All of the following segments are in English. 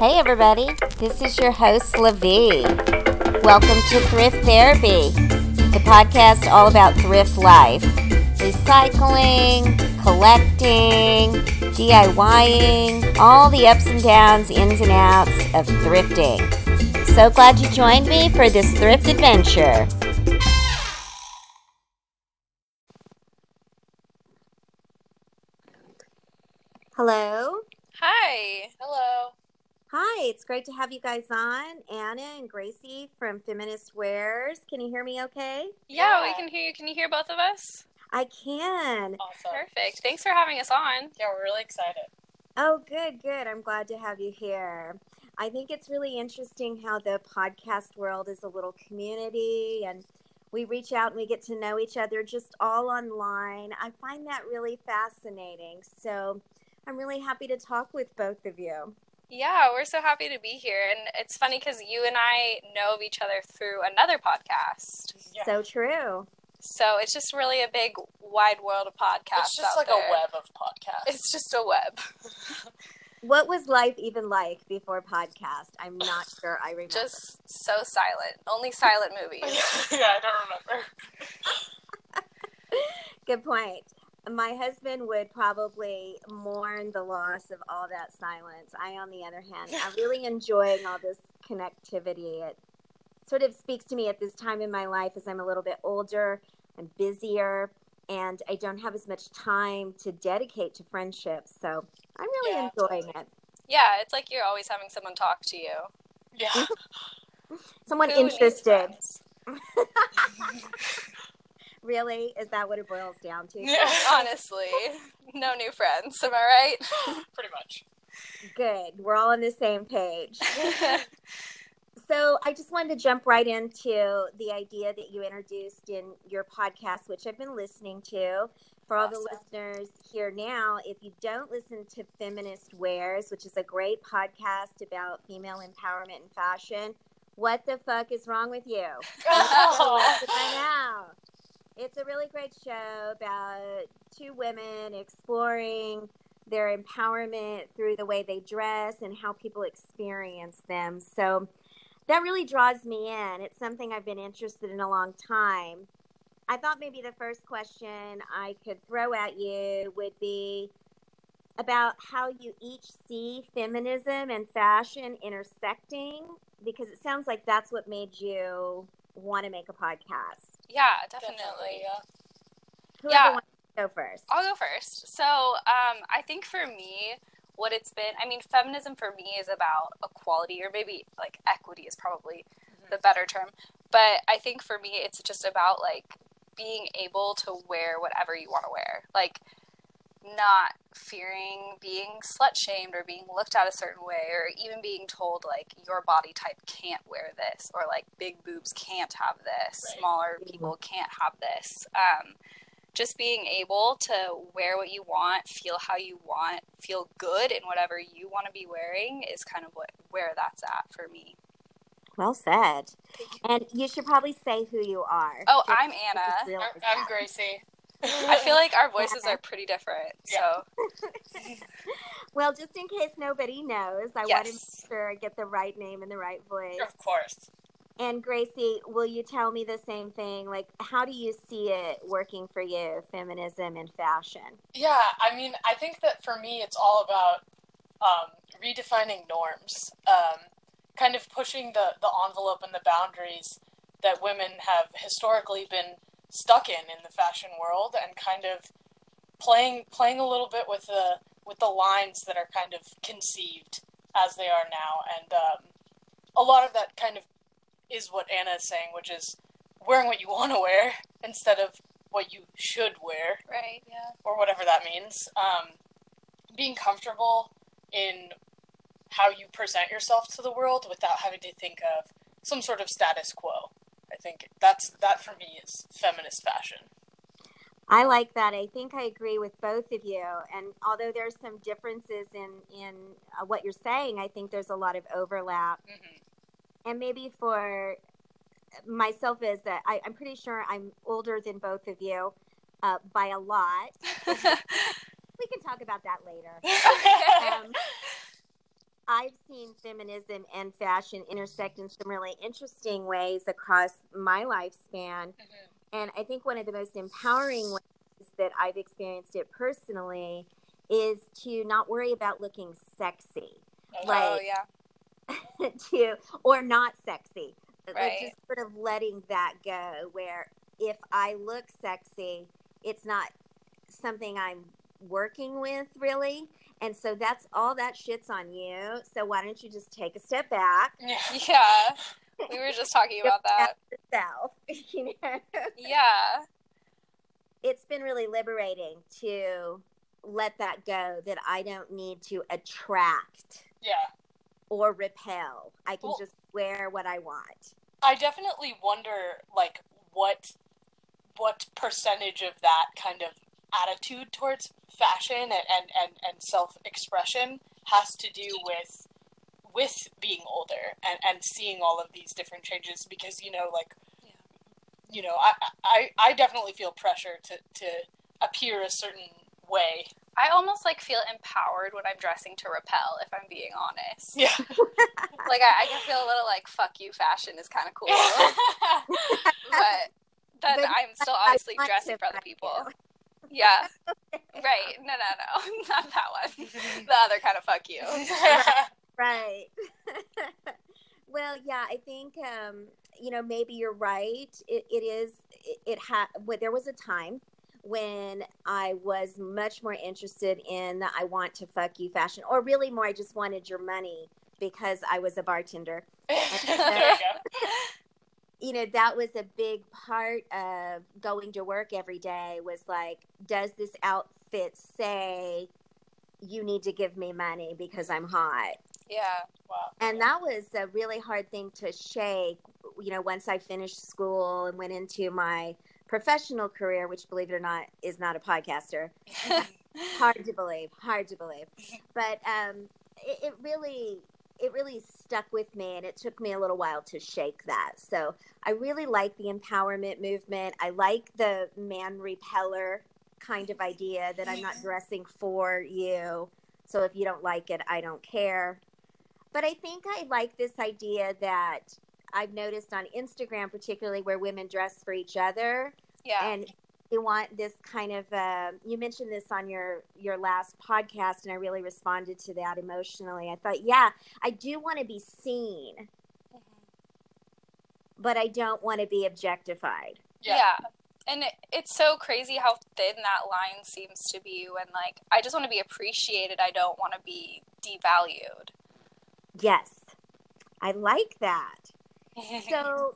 Hey, everybody. This is your host, LaVie. Welcome to Thrift Therapy, the podcast all about thrift life recycling, collecting, DIYing, all the ups and downs, ins and outs of thrifting. So glad you joined me for this thrift adventure. Hello. Hi. Hello. Hi, it's great to have you guys on. Anna and Gracie from Feminist Wares. Can you hear me okay? Yeah, we can hear you. Can you hear both of us? I can. Awesome. Perfect. Thanks for having us on. Yeah, we're really excited. Oh, good, good. I'm glad to have you here. I think it's really interesting how the podcast world is a little community and we reach out and we get to know each other just all online. I find that really fascinating. So I'm really happy to talk with both of you. Yeah, we're so happy to be here. And it's funny because you and I know of each other through another podcast. Yeah. So true. So it's just really a big, wide world of podcasts. it's just out like there. a web of podcasts. It's just a web. What was life even like before podcast? I'm not sure I remember. Just so silent. Only silent movies. yeah, I don't remember. Good point. My husband would probably mourn the loss of all that silence. I, on the other hand, I'm really enjoying all this connectivity. It sort of speaks to me at this time in my life as I'm a little bit older I'm busier, and I don't have as much time to dedicate to friendships. So I'm really Yeah, enjoying totally. it. Yeah, it's like you're always having someone talk to you. Yeah. Someone Who interested. friends? Really? Is that what it boils down to? yeah. Honestly, no new friends. Am I right? Pretty much. Good. We're all on the same page. So I just wanted to jump right into the idea that you introduced in your podcast, which I've been listening to. For all the listeners here now, if you don't listen to Feminist Wares, which is a great podcast about female empowerment and fashion, what the fuck is wrong with you? Oh. by now. It's a really great show about two women exploring their empowerment through the way they dress and how people experience them. So that really draws me in. It's something I've been interested in a long time. I thought maybe the first question I could throw at you would be about how you each see feminism and fashion intersecting, because it sounds like that's what made you want to make a podcast. yeah, Definitely, definitely. yeah. Whoever Yeah. wants to go first. I'll go first. So, um, I think for me, what it's been, I mean, feminism for me is about equality, or maybe like equity is probably the better term. But I think for me, it's just about like being able to wear whatever you want to wear. Like, not fearing being slut shamed or being looked at a certain way, or even being told like your body type can't wear this, or like big boobs can't have this, Right. smaller people can't have this. Um, just being able to wear what you want, feel how you want, feel good in whatever you want to be wearing is kind of what where that's at for me. Well said. And you should probably say who you are. Oh, Just- I'm Anna. I'm, I'm. Gracie. I feel like our voices are pretty different. Yeah. So Well, just in case nobody knows, I want to make sure I get the right name and the right voice. of course. And Gracie, will you tell me the same thing? Like, how do you see it working for you, feminism and fashion? Yeah, I mean, I think that for me, it's all about um, redefining norms, um, kind of pushing the, the envelope and the boundaries that women have historically been stuck in in the fashion world, and kind of playing playing a little bit with the with the lines that are kind of conceived as they are now, and um, a lot of that kind of is what Anna is saying, which is wearing what you want to wear instead of what you should wear right, yeah. or whatever that means. Um, being comfortable in how you present yourself to the world without having to think of some sort of status quo. I think that's that for me is feminist fashion. I like that. I think I agree with both of you. And although there's some differences in in uh, what you're saying, I think there's a lot of overlap. hmm And maybe for myself is that I, I'm pretty sure I'm older than both of you uh, by a lot. we can talk about that later. Um, I've seen feminism and fashion intersect in some really interesting ways across my lifespan. Mm-hmm. And I think one of the most empowering ways that I've experienced it personally is to not worry about looking sexy. Like, oh yeah. to or not sexy. Like just sort of letting that go where if I look sexy, it's not something I'm working with really. And so that's all that shit's on you. So why don't you just take a step back Yeah. We were just talking about that. yourself? you know? Yeah. It's been really liberating to let that go that I don't need to attract Yeah. or repel. I can Well- just wear what I want. I definitely wonder, like, what what percentage of that kind of attitude towards fashion and, and, and, and self expression has to do with with being older and, and seeing all of these different changes because you know like Yeah. you know I, I I definitely feel pressure to, to appear a certain way I almost like feel empowered when I'm dressing to repel, if I'm being honest. yeah Like I, I can feel a little like "fuck you" fashion is kind of cool, but then But I'm still I obviously dressing for other people. you. Yeah, right. No, no, no, not that one. The other kind of "fuck you." Right. well, yeah, I think um, you know maybe you're right. It, it is. It, it had. Well, there was a time when I was much more interested in the I want to fuck you fashion, or really more, I just wanted your money because I was a bartender. there you go You know, that was a big part of going to work every day. Was like, does this outfit say you need to give me money because I'm hot? Yeah, wow and that was a really hard thing to shake you know once i finished school and went into my professional career which believe it or not is not a podcaster hard to believe hard to believe but um it, it really it really stuck with me and it took me a little while to shake that. So i really like the empowerment movement. I like the man repeller kind of idea that i'm not dressing for you. So if you don't like it i don't care. But I think I like this idea that I've noticed on Instagram, particularly where women dress for each other, yeah, and you want this kind of. Uh, you mentioned this on your your last podcast, and I really responded to that emotionally. I thought, yeah, I do want to be seen, but I don't want to be objectified. yeah. Yeah. And it, it's so crazy how thin that line seems to be when, like, I just want to be appreciated. I don't want to be devalued. Yes, I like that. so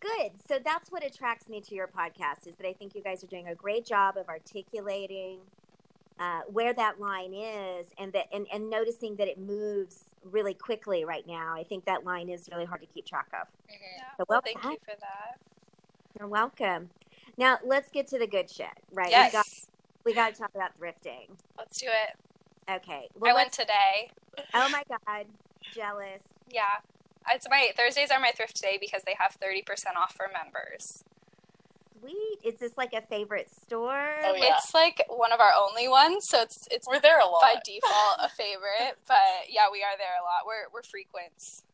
good so that's what attracts me to your podcast is that i think you guys are doing a great job of articulating uh, where that line is and that and, and noticing that it moves really quickly right now i think that line is really hard to keep track of Yeah. So Well, well thank done. you for that. you're welcome now let's get to the good shit right Yes. we got we got to talk about thrifting Let's do it. okay well I went today. oh my god jealous Yeah. It's my Thursdays are my thrift day because they have 30% off for members. sweet is this like a favorite store Oh, yeah. It's like one of our only ones, so it's it's we're there a lot by default a favorite, but yeah, we are there a lot. We're we're frequents.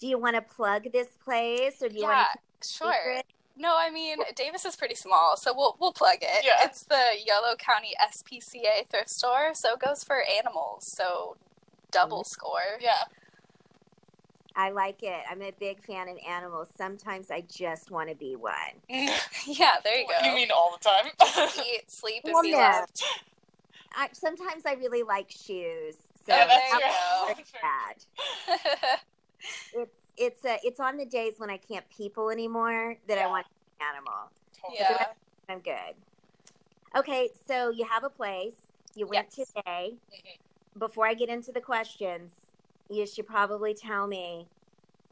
do you want to plug this place or do you Yeah, want to sure. secret? No, I mean Davis is pretty small, so we'll we'll plug it. Yeah. It's the Yolo County SPCA thrift store, so it goes for animals, so double score. yeah I like it. I'm a big fan of animals. Sometimes I just want to be one. yeah, there you go. you mean all the time eat, sleep, and Well, be no. loved. I, sometimes I really like shoes. So Yeah, there you go. bad. It's it's uh, it's on the days when I can't people anymore that I want an animal. Totally. yeah. I'm good. Okay, so you have a place. You went Yes. today. Mhm. Before I get into the questions, you should probably tell me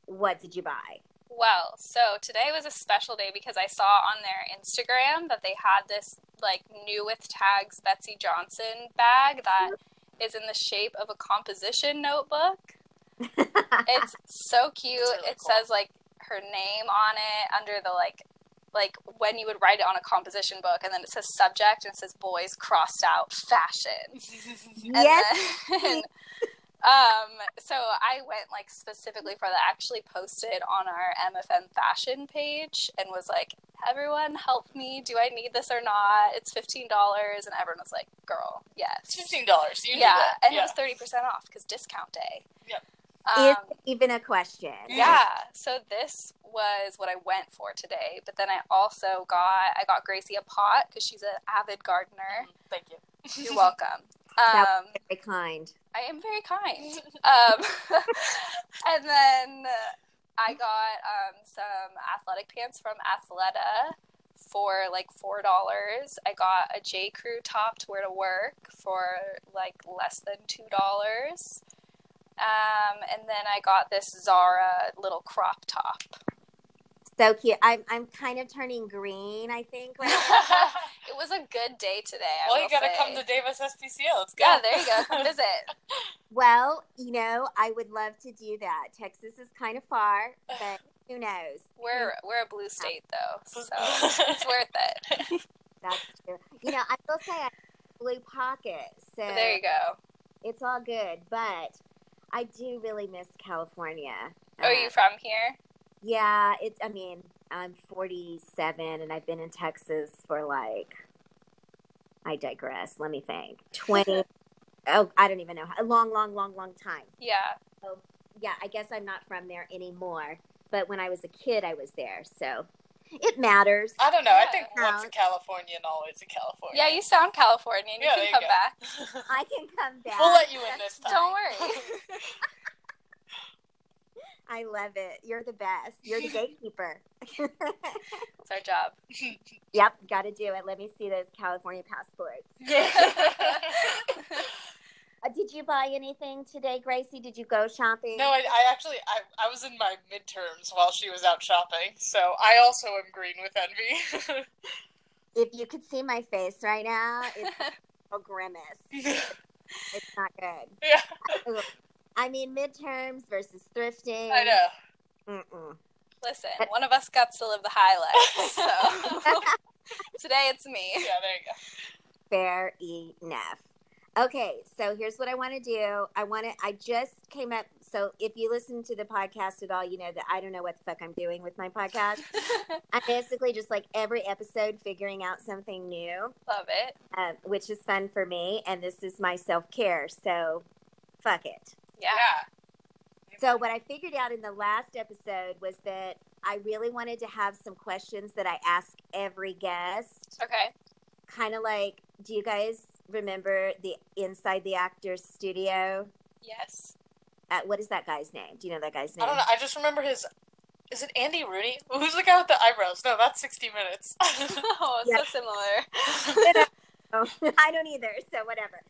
what did you buy? Well, so today was a special day because I saw on their Instagram that they had this like new with tags Betsey Johnson bag that is in the shape of a composition notebook. It's so cute. It's really it cool. says like her name on it under the like like when you would write it on a composition book and then it says subject and it says boys crossed out fashion. And yes. then Um, so I went like specifically for that. Actually, posted on our MFM fashion page and was like, "Everyone, help me! Do I need this or not? It's fifteen dollars." And everyone was like, "Girl, yes, fifteen dollars. Yeah." that. And yeah. it was thirty percent off because discount day. Yep. Is Um, it even a question? yeah. So this was what I went for today. But then I also got I got Gracie a pot because she's an avid gardener. Mhm. Thank you. You're welcome. That Um, Very kind. I am very kind. Um, and then I got um, some athletic pants from Athleta for like four dollars. I got a J Crew top to wear to work for like less than two dollars. Um, and then I got this Zara little crop top. So cute. I'm I'm kind of turning green. I think. Right It was a good day today. I well, you gotta say. come to Davis SPCA. Let's go. Yeah, there you go. Come visit. well, you know, I would love to do that. Texas is kind of far, but who knows? We're we're a blue state though, so it's worth it. That's true. You know, I will say I have blue pocket, so But there you go. it's all good. But I do really miss California. Are Uh, you from here? Yeah, it's. I mean, I'm 47, and I've been in Texas for like. I digress. Let me think. 20. oh, I don't even know. A long, long, long, long time. Yeah. Yeah, I guess I'm not from there anymore. But when I was a kid, I was there, so it matters. I don't know. I Yeah. think once a Californian, always a Californian. Yeah, you sound Californian. You Yeah, can there you come go. back. I can come back. we'll let you in this time. Don't worry. I love it. You're the best. You're the gatekeeper. It's our job. yep, got to do it. Let me see those California passports. Uh, did you buy anything today, Gracie? Did you go shopping? No, I, I actually I, I was in my midterms while she was out shopping, so I also am green with envy. If you could see my face right now, it's a grimace. It's not good. yeah, I mean, midterms versus thrifting. I know. Mm-mm. Listen, one of us got to live the high life. So today it's me. Yeah, there you go. Fair enough. Okay, so here's what I want to do. I want to. I just came up. So if you listen to the podcast at all, you know that I don't know what the fuck I'm doing with my podcast. I'm basically just like every episode figuring out something new, Love it. uh, which is fun for me. And this is my self care. So fuck it. Yeah. So what I figured out in the last episode was that I really wanted to have some questions that I ask every guest. Okay. Kind of like, do you guys remember the Inside the Actors Studio? Yes. Uh, what is that guy's name? Do you know that guy's name? I don't know. I just remember his. Is it Andy Rooney? Who's the guy with the eyebrows? No, that's 60 Minutes. Oh, it's Yeah. so similar. Oh, I don't either. So whatever.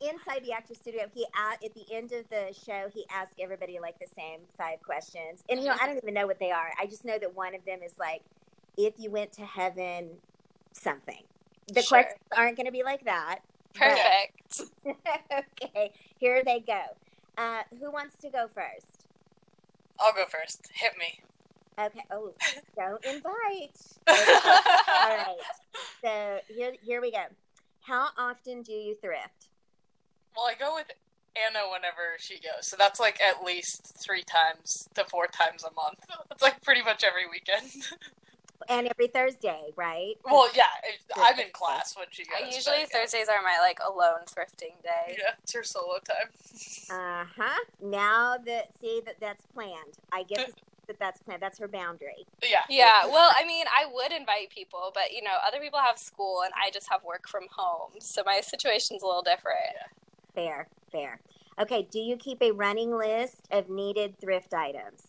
Inside the Actors Studio, he a- at the end of the show he asked everybody like the same five questions, and you know I don't even know what they are. I just know that one of them is like, if you went to heaven, something. The Sure. questions aren't going to be like that. Perfect. okay, here they go. Uh, who wants to go first? I'll go first. Hit me. Okay. Oh, don't invite. All right. So here, here we go. How often do you thrift? Well, I go with Anna whenever she goes, so that's like at least three times to four times a month. It's like pretty much every weekend. And every Thursday, right? well, yeah, it, I'm in class when she goes. I usually but, yeah. Thursdays are my like alone thrifting day. Yeah, it's her solo time. Uh huh. Now that see that that's planned. I get that that's planned. That's her boundary. Yeah. Yeah, well, I mean, I would invite people, but you know, other people have school and I just have work from home. So my situation's a little different. Fair, fair. Okay. Do you keep a running list of needed thrift items?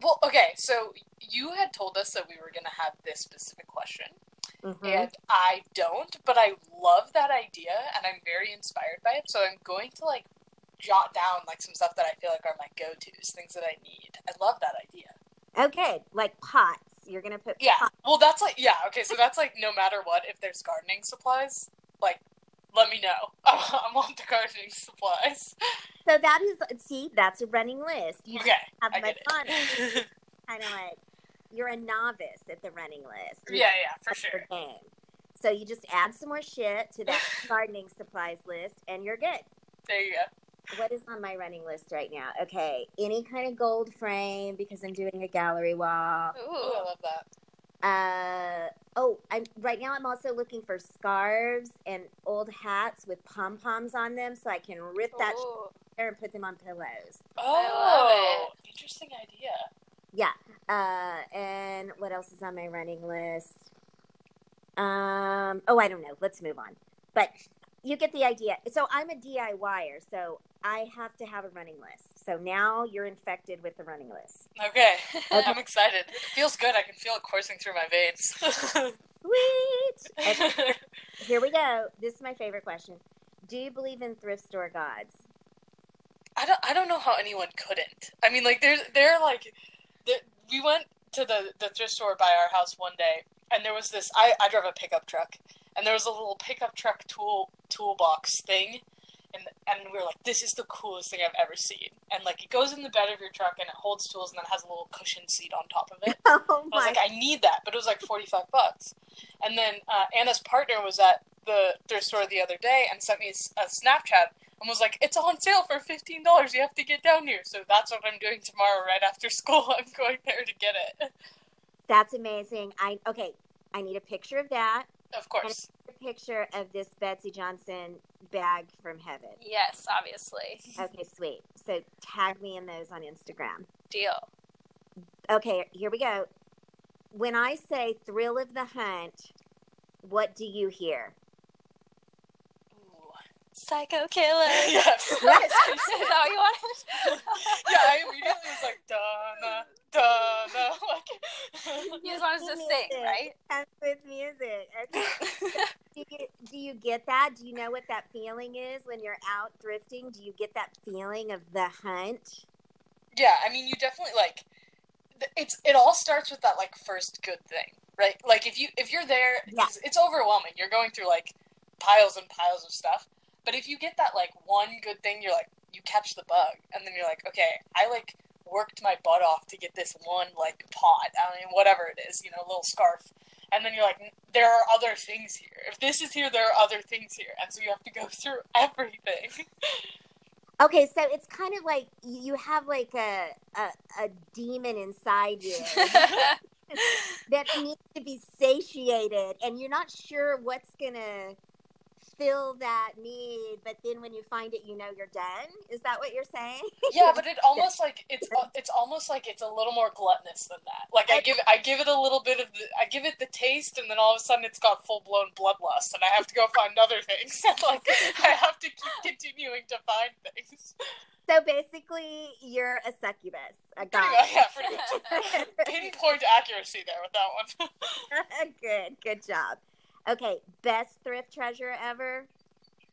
Well, okay, so you had told us that we were going to have this specific question, Mhm. and I don't, but I love that idea, and I'm very inspired by it. So I'm going to like jot down like some stuff that I feel like are my go-tos, things that I need. I love that idea. Okay, like pots. You're gonna put Yeah. pots. Well, that's like yeah. Okay, so that's like no matter what, if there's gardening supplies, like let me know. I'm want the gardening supplies. So that is see, that's a running list. You Okay, have I much get on it. it. Kind of like you're a novice at the running list. You yeah, yeah, for sure. game. So you just add some more shit to that gardening supplies list, and you're good. There you go. what is on my running list right now? Okay, any kind of gold frame because I'm doing a gallery wall. Ooh, I love that. Uh oh, I'm right now. I'm also looking for scarves and old hats with pom poms on them, so I can rip that Ooh. there and put them on pillows. Oh, interesting idea. Yeah. Uh, and what else is on my running list? Um. Oh, I don't know. Let's move on. But you get the idea. So I'm a DIYer, so I have to have a running list. So now you're infected with the running list. Okay, I'm excited. It feels good. I can feel it coursing through my veins. Sweet. Okay, here we go. This is my favorite question. Do you believe in thrift store gods? I don't. I don't know how anyone couldn't. I mean, like, there's, they're like, the, we went to the the thrift store by our house one day, and there was this. I I drive a pickup truck, and there was a little pickup truck tool toolbox thing, and and we were like, this is the coolest thing I've ever seen. And like, it goes in the bed of your truck, and it holds tools, and then has a little cushion seat on top of it. Oh I was like, I need that, but it was like forty five bucks. And then uh, Anna's partner was at the thrift store the other day and sent me a Snapchat and was like, "It's on sale for fifteen dollars. You have to get down here." So that's what I'm doing tomorrow, right after school. I'm going there to get it. That's amazing. I okay. I need a picture of that. Of course. A picture of this Betsey Johnson bag from heaven. Yes, obviously. Okay, sweet. So tag me in those on Instagram. Deal. Okay, here we go. When I say thrill of the hunt, what do you hear? Ooh. Psycho killer. yeah. Is that what you wanted? yeah. I immediately was like, Donna, Donna. Like. You just wanted to sing, Music. right? And with music. Okay. do, you, do you get that? Do you know what that feeling is when you're out thrifting? Do you get that feeling of the hunt? Yeah, I mean, you definitely like. It's it all starts with that like first good thing, right? Like if you if you're there, Yeah. it's, it's overwhelming. You're going through like piles and piles of stuff, but if you get that like one good thing, you're like you catch the bug, and then you're like, okay, I like worked my butt off to get this one like pot. I mean, whatever it is, you know, a little scarf. And then you're like, there are other things here. If this is here, there are other things here, and so you have to go through everything. Okay, so it's kind of like you have like a a, a demon inside you that needs to be satiated, and you're not sure what's gonna fill that need. But then when you find it, you know you're done. Is that what you're saying? yeah, but it almost like it's uh, it's almost like it's a little more gluttonous than that. Like I give I give it a little bit of the I give it the taste, and then all of a sudden it's got full blown bloodlust, and I have to go find other things. like I have to keep continuing to find things. So basically, you're a succubus, a much, yeah, pretty much. Pinpoint accuracy there with that one. good, good job. Okay, best thrift treasure ever.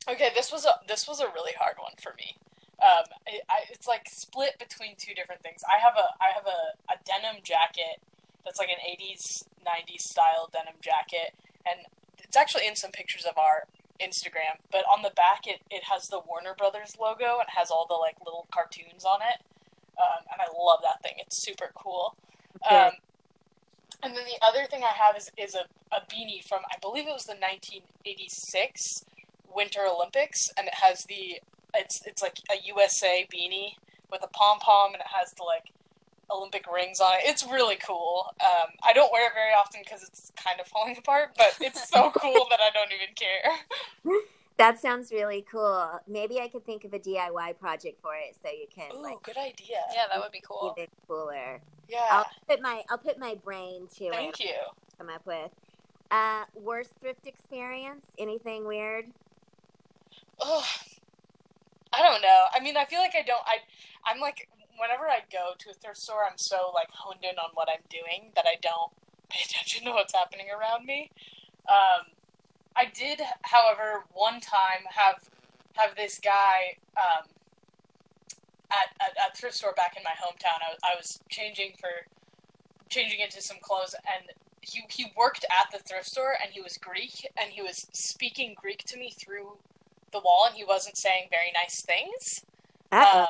Okay, this was a this was a really hard one for me. Um, I, I, it's like split between two different things. I have a I have a, a denim jacket that's like an '80s '90s style denim jacket, and it's actually in some pictures of our Instagram. But on the back, it, it has the Warner Brothers logo and has all the like little cartoons on it, um, and I love that thing. It's super cool. Um, and then the other thing I have is is a, a beanie from I believe it was the 1986 Winter Olympics, and it has the it's it's like a USA beanie with a pom pom, and it has the like Olympic rings on it. It's really cool. Um, I don't wear it very often because it's kind of falling apart, but it's so cool that I don't even care. That sounds really cool. Maybe I could think of a DIY project for it, so you can Ooh, like good idea. yeah, that would be cool. even cooler. Yeah, I'll put my I'll put my brain to it. thank you. Come up with. Uh, worst thrift experience? Anything weird? Ugh. I don't know. I mean, I feel like I don't. I, I'm like, whenever I go to a thrift store, I'm so like honed in on what I'm doing that I don't pay attention to what's happening around me. Um, I did, however, one time have have this guy um, at, at at thrift store back in my hometown. I, was- I was changing for changing into some clothes, and he he worked at the thrift store, and he was Greek, and he was speaking Greek to me through the wall, and he wasn't saying very nice things. Uh-oh. Um,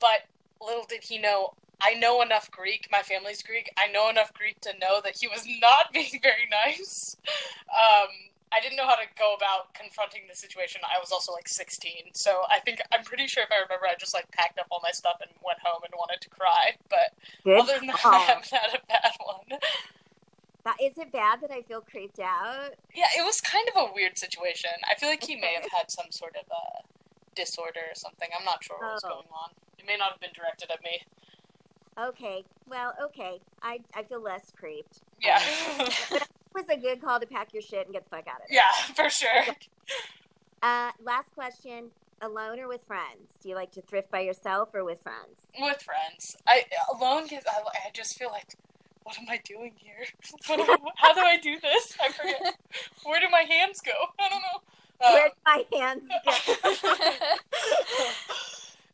but little did he know, I know enough Greek. My family's Greek. I know enough Greek to know that he was not being very nice. Um, I didn't know how to go about confronting the situation. I was also like 16, so I think I'm pretty sure if I remember, I just like packed up all my stuff and went home and wanted to cry. But Good other than that, call. I haven't had a bad one. That, is it bad that I feel creeped out? Yeah, it was kind of a weird situation. I feel like he may have had some sort of uh, disorder or something. I'm not sure what was Oh. going on. It may not have been directed at me. Okay, well, okay. I, I feel less creeped. Yeah. It was a good call to pack your shit and get the fuck out of there. yeah, for sure. Uh, last question: alone or with friends? Do you like to thrift by yourself or with friends? With friends. I alone gets I, I just feel like what am I doing here? How do I do this? I forget. Where do my hands go? I don't know. Um, Where do my hands go?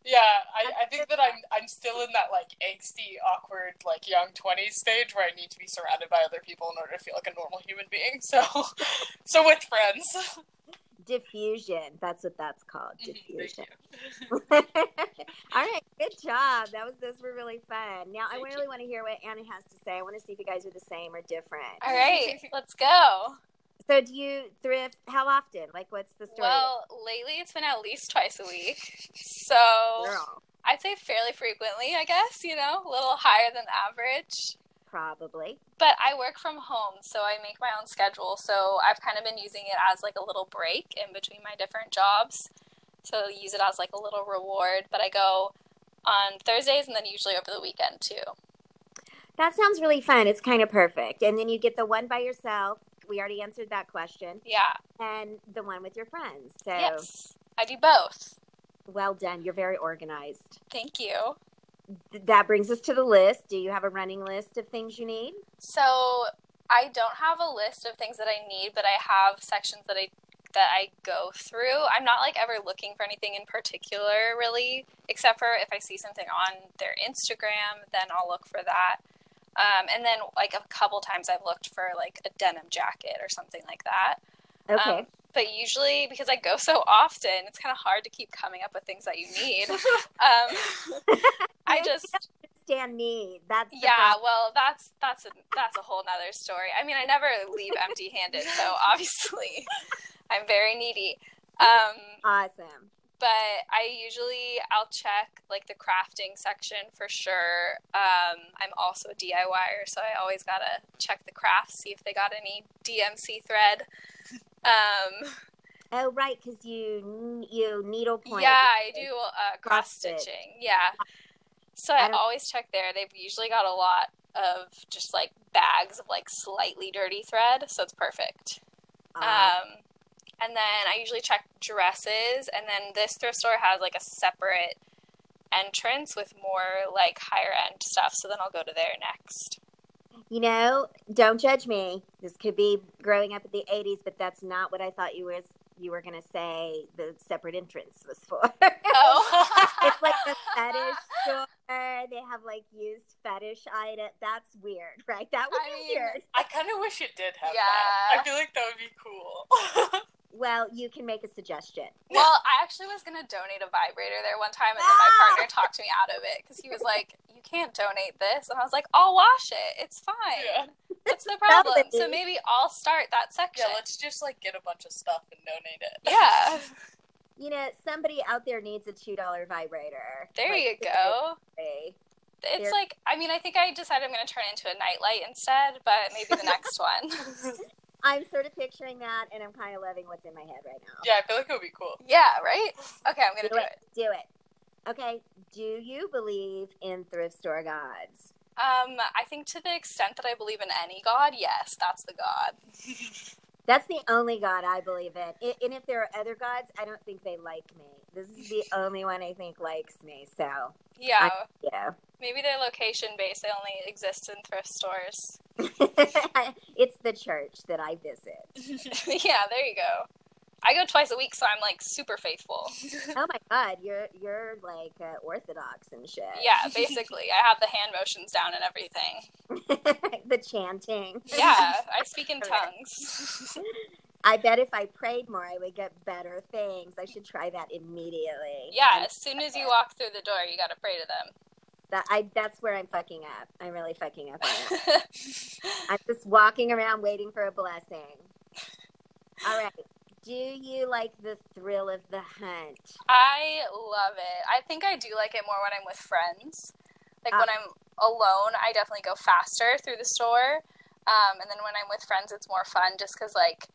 Yeah, I, I think that I'm I'm still in that like angsty, awkward, like young twenties stage where I need to be surrounded by other people in order to feel like a normal human being. So, so with friends. Diffusion. That's what that's called. Mm-hmm, Diffusion. All right, good job. That was those were really fun. Now I really want to hear what Anna has to say. I want to see if you guys are the same or different. All right, let's go. So do you thrift? How often? Like, what's the story? Well, lately it's been at least twice a week. So Girl, I'd say fairly frequently, I guess, you know, a little higher than average. probably. But I work from home, so I make my own schedule. So I've kind of been using it as like a little break in between my different jobs. So use it as like a little reward. But I go on Thursdays and then usually over the weekend too. That sounds really fun. It's kind of perfect. And then you get the one by yourself. We already answered that question. Yeah. And the one with your friends. So Yes. I do both. well done. You're very organized. Thank you. Th- That brings us to the list. Do you have a running list of things you need? So I don't have a list of things that I need, but I have sections that I that I go through. I'm not like ever looking for anything in particular, really, except for if I see something on their Instagram, then I'll look for that. Um, and then like a couple times I've looked for like a denim jacket or something like that. Okay. Um, but usually because I go so often, it's kind of hard to keep coming up with things that you need. Um, I just understand need. That's yeah, problem. well, that's that's a that's a whole nother story. I mean, I never leave empty-handed, so obviously, I'm very needy. Um, Awesome. But I usually I'll check like the crafting section for sure. Um, I'm also a DIYer, so I always gotta check the crafts, see if they got any DMC thread. Um, Oh, right, because you you needlepoint. yeah, I do uh, cross stitching. Yeah, so I I always check there. They've usually got a lot of just like bags of like slightly dirty thread, so it's perfect. Uh, Um, and then I usually check dresses, and then this thrift store has like a separate entrance with more like higher end stuff. So then I'll go to there next. you know, don't judge me. This could be growing up in the '80s, but that's not what I thought you was you were gonna say. The separate entrance was for. Oh, it's like the fetish store. They have like used fetish item. That's weird, right? That would I be mean, weird. I kind of wish it did have Yeah. that. I feel like that would be cool. Well, you can make a suggestion. Well, I actually was gonna donate a vibrator there one time, and then my Ah! partner talked me out of it because he was like, "You can't donate this," and I was like, "I'll wash it. It's fine. yeah. What's the problem?" So maybe I'll start that section. yeah, let's just like get a bunch of stuff and donate it. Yeah, You know, somebody out there needs a two dollar vibrator. there Like, you go. seriously. It's There- like, I mean, I think I decided I'm going to turn it into a nightlight instead, but maybe the next one. I'm sort of picturing that, and I'm kind of loving what's in my head right now. Yeah, I feel like it would be cool. yeah, right? Okay, I'm going to Do do it. it. Do it. Okay. Do you believe in thrift store gods? Um, I think to the extent that I believe in any god, yes, that's the god. That's the only god I believe in. I- And if there are other gods, I don't think they like me. This is the only one I think likes me. So, Yeah, yeah. maybe they're location based. They only exist in thrift stores. it's the church that I visit. yeah, there you go. I go twice a week, so I'm like super faithful. Oh my god, you're you're like uh, orthodox and shit. yeah, basically. I have the hand motions down and everything. the chanting. Yeah, I speak in tongues. I bet if I prayed more, I would get better things. I should try that immediately. Yeah, as soon as you walk through the door, you got to pray to them. that I that's where I'm fucking up. I'm really fucking up. I'm just walking around waiting for a blessing. All right. Do you like the thrill of the hunt? I love it. I think I do like it more when I'm with friends. Like Ah. when I'm alone, I definitely go faster through the store. Um, and then when I'm with friends, it's more fun just because, like,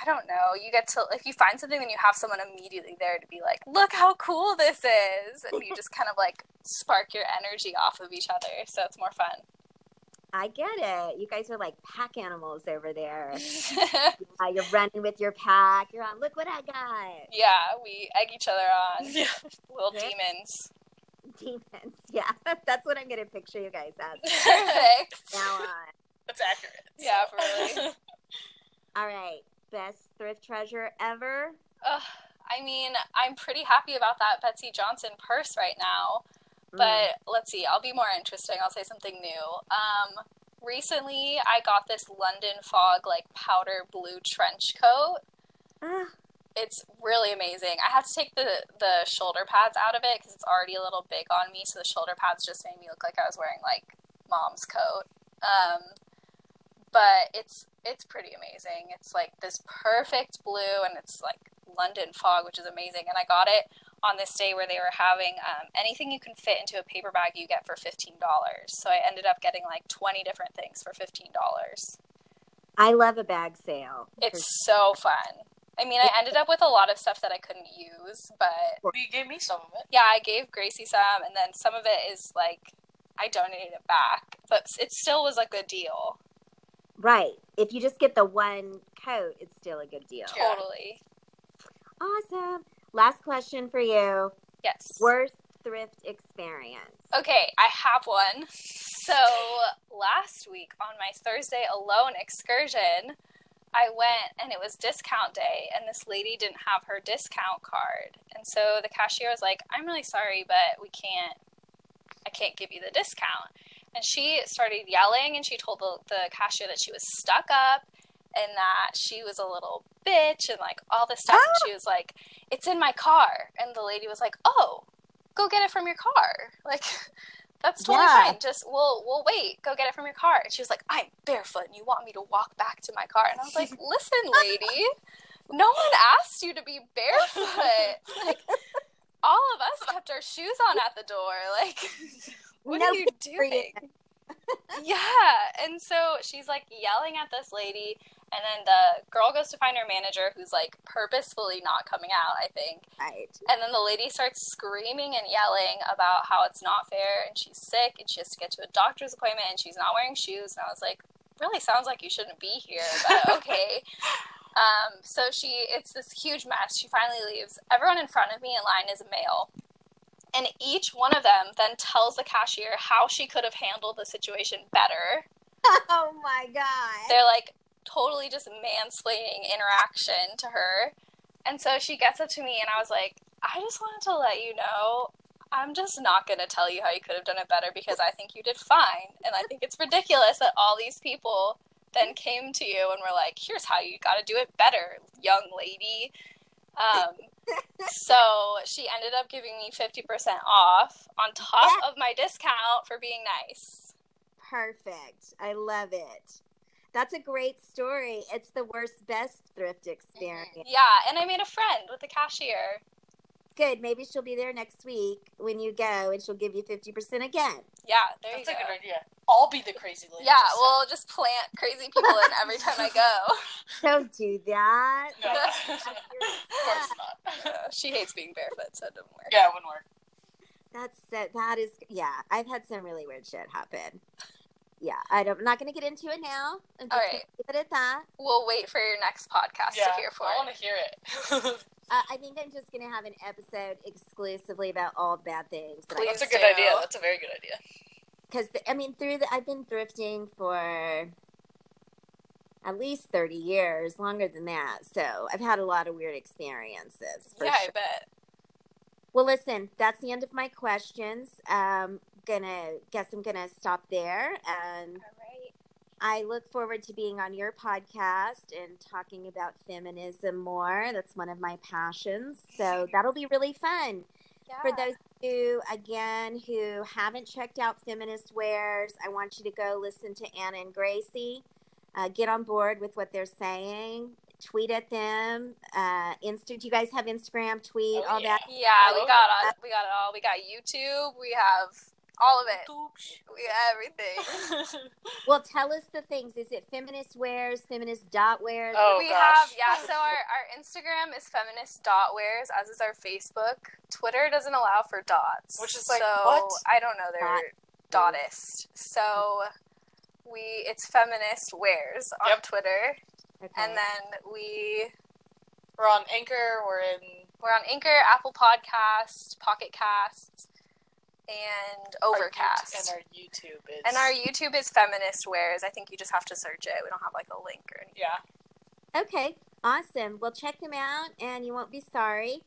I don't know, you get to, if you find something, then you have someone immediately there to be like, look how cool this is. And you just kind of like spark your energy off of each other. So it's more fun. I get it. You guys are like pack animals over there. Uh, you're running with your pack. You're on. Look what I got. yeah, we egg each other on. Yeah. Little Yeah. demons. Demons. Yeah, that's what I'm gonna picture you guys as Perfect. now on. That's accurate. Yeah, for really. All right. Best thrift treasure ever. Ugh, I mean, I'm pretty happy about that Betsey Johnson purse right now. Mm. But let's see, I'll be more interesting. I'll say something new. Um, recently, I got this London Fog like powder blue trench coat. Ah, It's really amazing. I had to take the the shoulder pads out of it because it's already a little big on me. So the shoulder pads just made me look like I was wearing like mom's coat. Um, but it's it's pretty amazing. It's like this perfect blue, and it's like London fog, which is amazing. And I got it on this day where they were having um, anything you can fit into a paper bag you get for fifteen dollars. So I ended up getting like twenty different things for fifteen dollars. I love a bag sale. It's so fun. I mean, I ended up with a lot of stuff that I couldn't use, but You gave me some of it. yeah, I gave Gracie some, and then some of it is like I donated it back, but it still was a good deal. right. If you just get the one coat, it's still a good deal. Totally. Awesome. Last question for you. Yes. Worst thrift experience. Okay, I have one. So last week on my Thursday alone excursion, I went and it was discount day, and this lady didn't have her discount card. And so the cashier was like, I'm really sorry, but we can't, I can't give you the discount. And she started yelling and she told the, the cashier that she was stuck up and that she was a little bitch and like all this stuff. And she ah. was like, It's in my car. And the lady was like, Oh, go get it from your car. Like, that's totally Yeah. fine. Just we'll we'll wait. Go get it from your car. And she was like, I'm barefoot and you want me to walk back to my car. And I was like, Listen, lady, no one asked you to be barefoot. Like all of us kept our shoes on at the door. Like what No are you. doing? yeah. And so she's like yelling at this lady and then the girl goes to find her manager who's like purposefully not coming out, I think. Right. And then the lady starts screaming and yelling about how it's not fair and she's sick and she has to get to a doctor's appointment and she's not wearing shoes. And I was like, really sounds like you shouldn't be here, but okay. um, so she, it's this huge mess. She finally leaves. Everyone in front of me in line is a male. And each one of them then tells the cashier how she could have handled the situation better. Oh my god. They're like totally just mansplaining interaction to her. And so she gets up to me, and I was like, I just wanted to let you know I'm just not going to tell you how you could have done it better because I think you did fine. And I think it's ridiculous that all these people then came to you and were like, here's how you got to do it better, young lady. Um, so she ended up giving me 50% off on top of my discount for being nice. Perfect. I love it. That's a great story. It's the worst best thrift experience. Yeah, and I made a friend with the cashier. Good. Maybe she'll be there next week when you go and she'll give you 50% again. Yeah, there That's you a good idea. I'll be the crazy lady. Yeah, this we'll just plant crazy people in every time I go. Don't do that. No. of course not. she hates being barefoot, so it doesn't work. Yeah, it wouldn't work. That's that. That is. Yeah, I've had some really weird shit happen. Yeah, I don't, I'm not going to get into it now. I'm just All leave it at that. We'll wait for your next podcast Yeah, to hear for it. I want to hear it. Uh, I think I'm just going to have an episode exclusively about all bad things. that I- Please. That's a good do. idea. That's a very good idea. because I mean, through the I've been thrifting for at least thirty years, longer than that. So I've had a lot of weird experiences. For Yeah, sure. I bet. Well, listen, that's the end of my questions. Um, gonna guess I'm gonna stop there, and right. I look forward to being on your podcast and talking about feminism more. That's one of my passions. So that'll be really fun. Yeah. For those of you, again, who haven't checked out Feminist Wares, I want you to go listen to Anna and Gracie. Uh, get on board with what they're saying. tweet at them. Uh, Insta. Do you guys have Instagram? Tweet Oh, all yeah. that. Yeah, we Oh, got all, we got it all. We got YouTube. We have all of it. We have everything. Well, tell us the things. Is it feminist wares, feminist dot wares? Oh, we gosh. have yeah. So our, our Instagram is feminist dot wares, as is our Facebook. Twitter doesn't allow for dots, Which is like, so what? I don't know. They're dotist. So we it's feminist wares on Yep. Twitter, Okay. and then we We're on Anchor. We're in we're on Anchor, Apple Podcasts, Pocket Casts, and our Overcast. YouTube- and our YouTube is And our YouTube is Feminist Wares. I think you just have to search it. We don't have like a link or anything. yeah. Okay, awesome. Well, check them out, and you won't be sorry.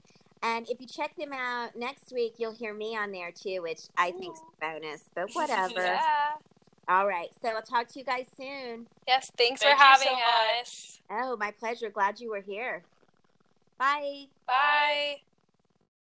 And if you check them out next week, you'll hear me on there too, which I think's a bonus. But whatever. Yeah. All right. So I'll talk to you guys soon. Yes, thanks Thank for having so much. us. Oh, my pleasure. Glad you were here. Bye. Bye.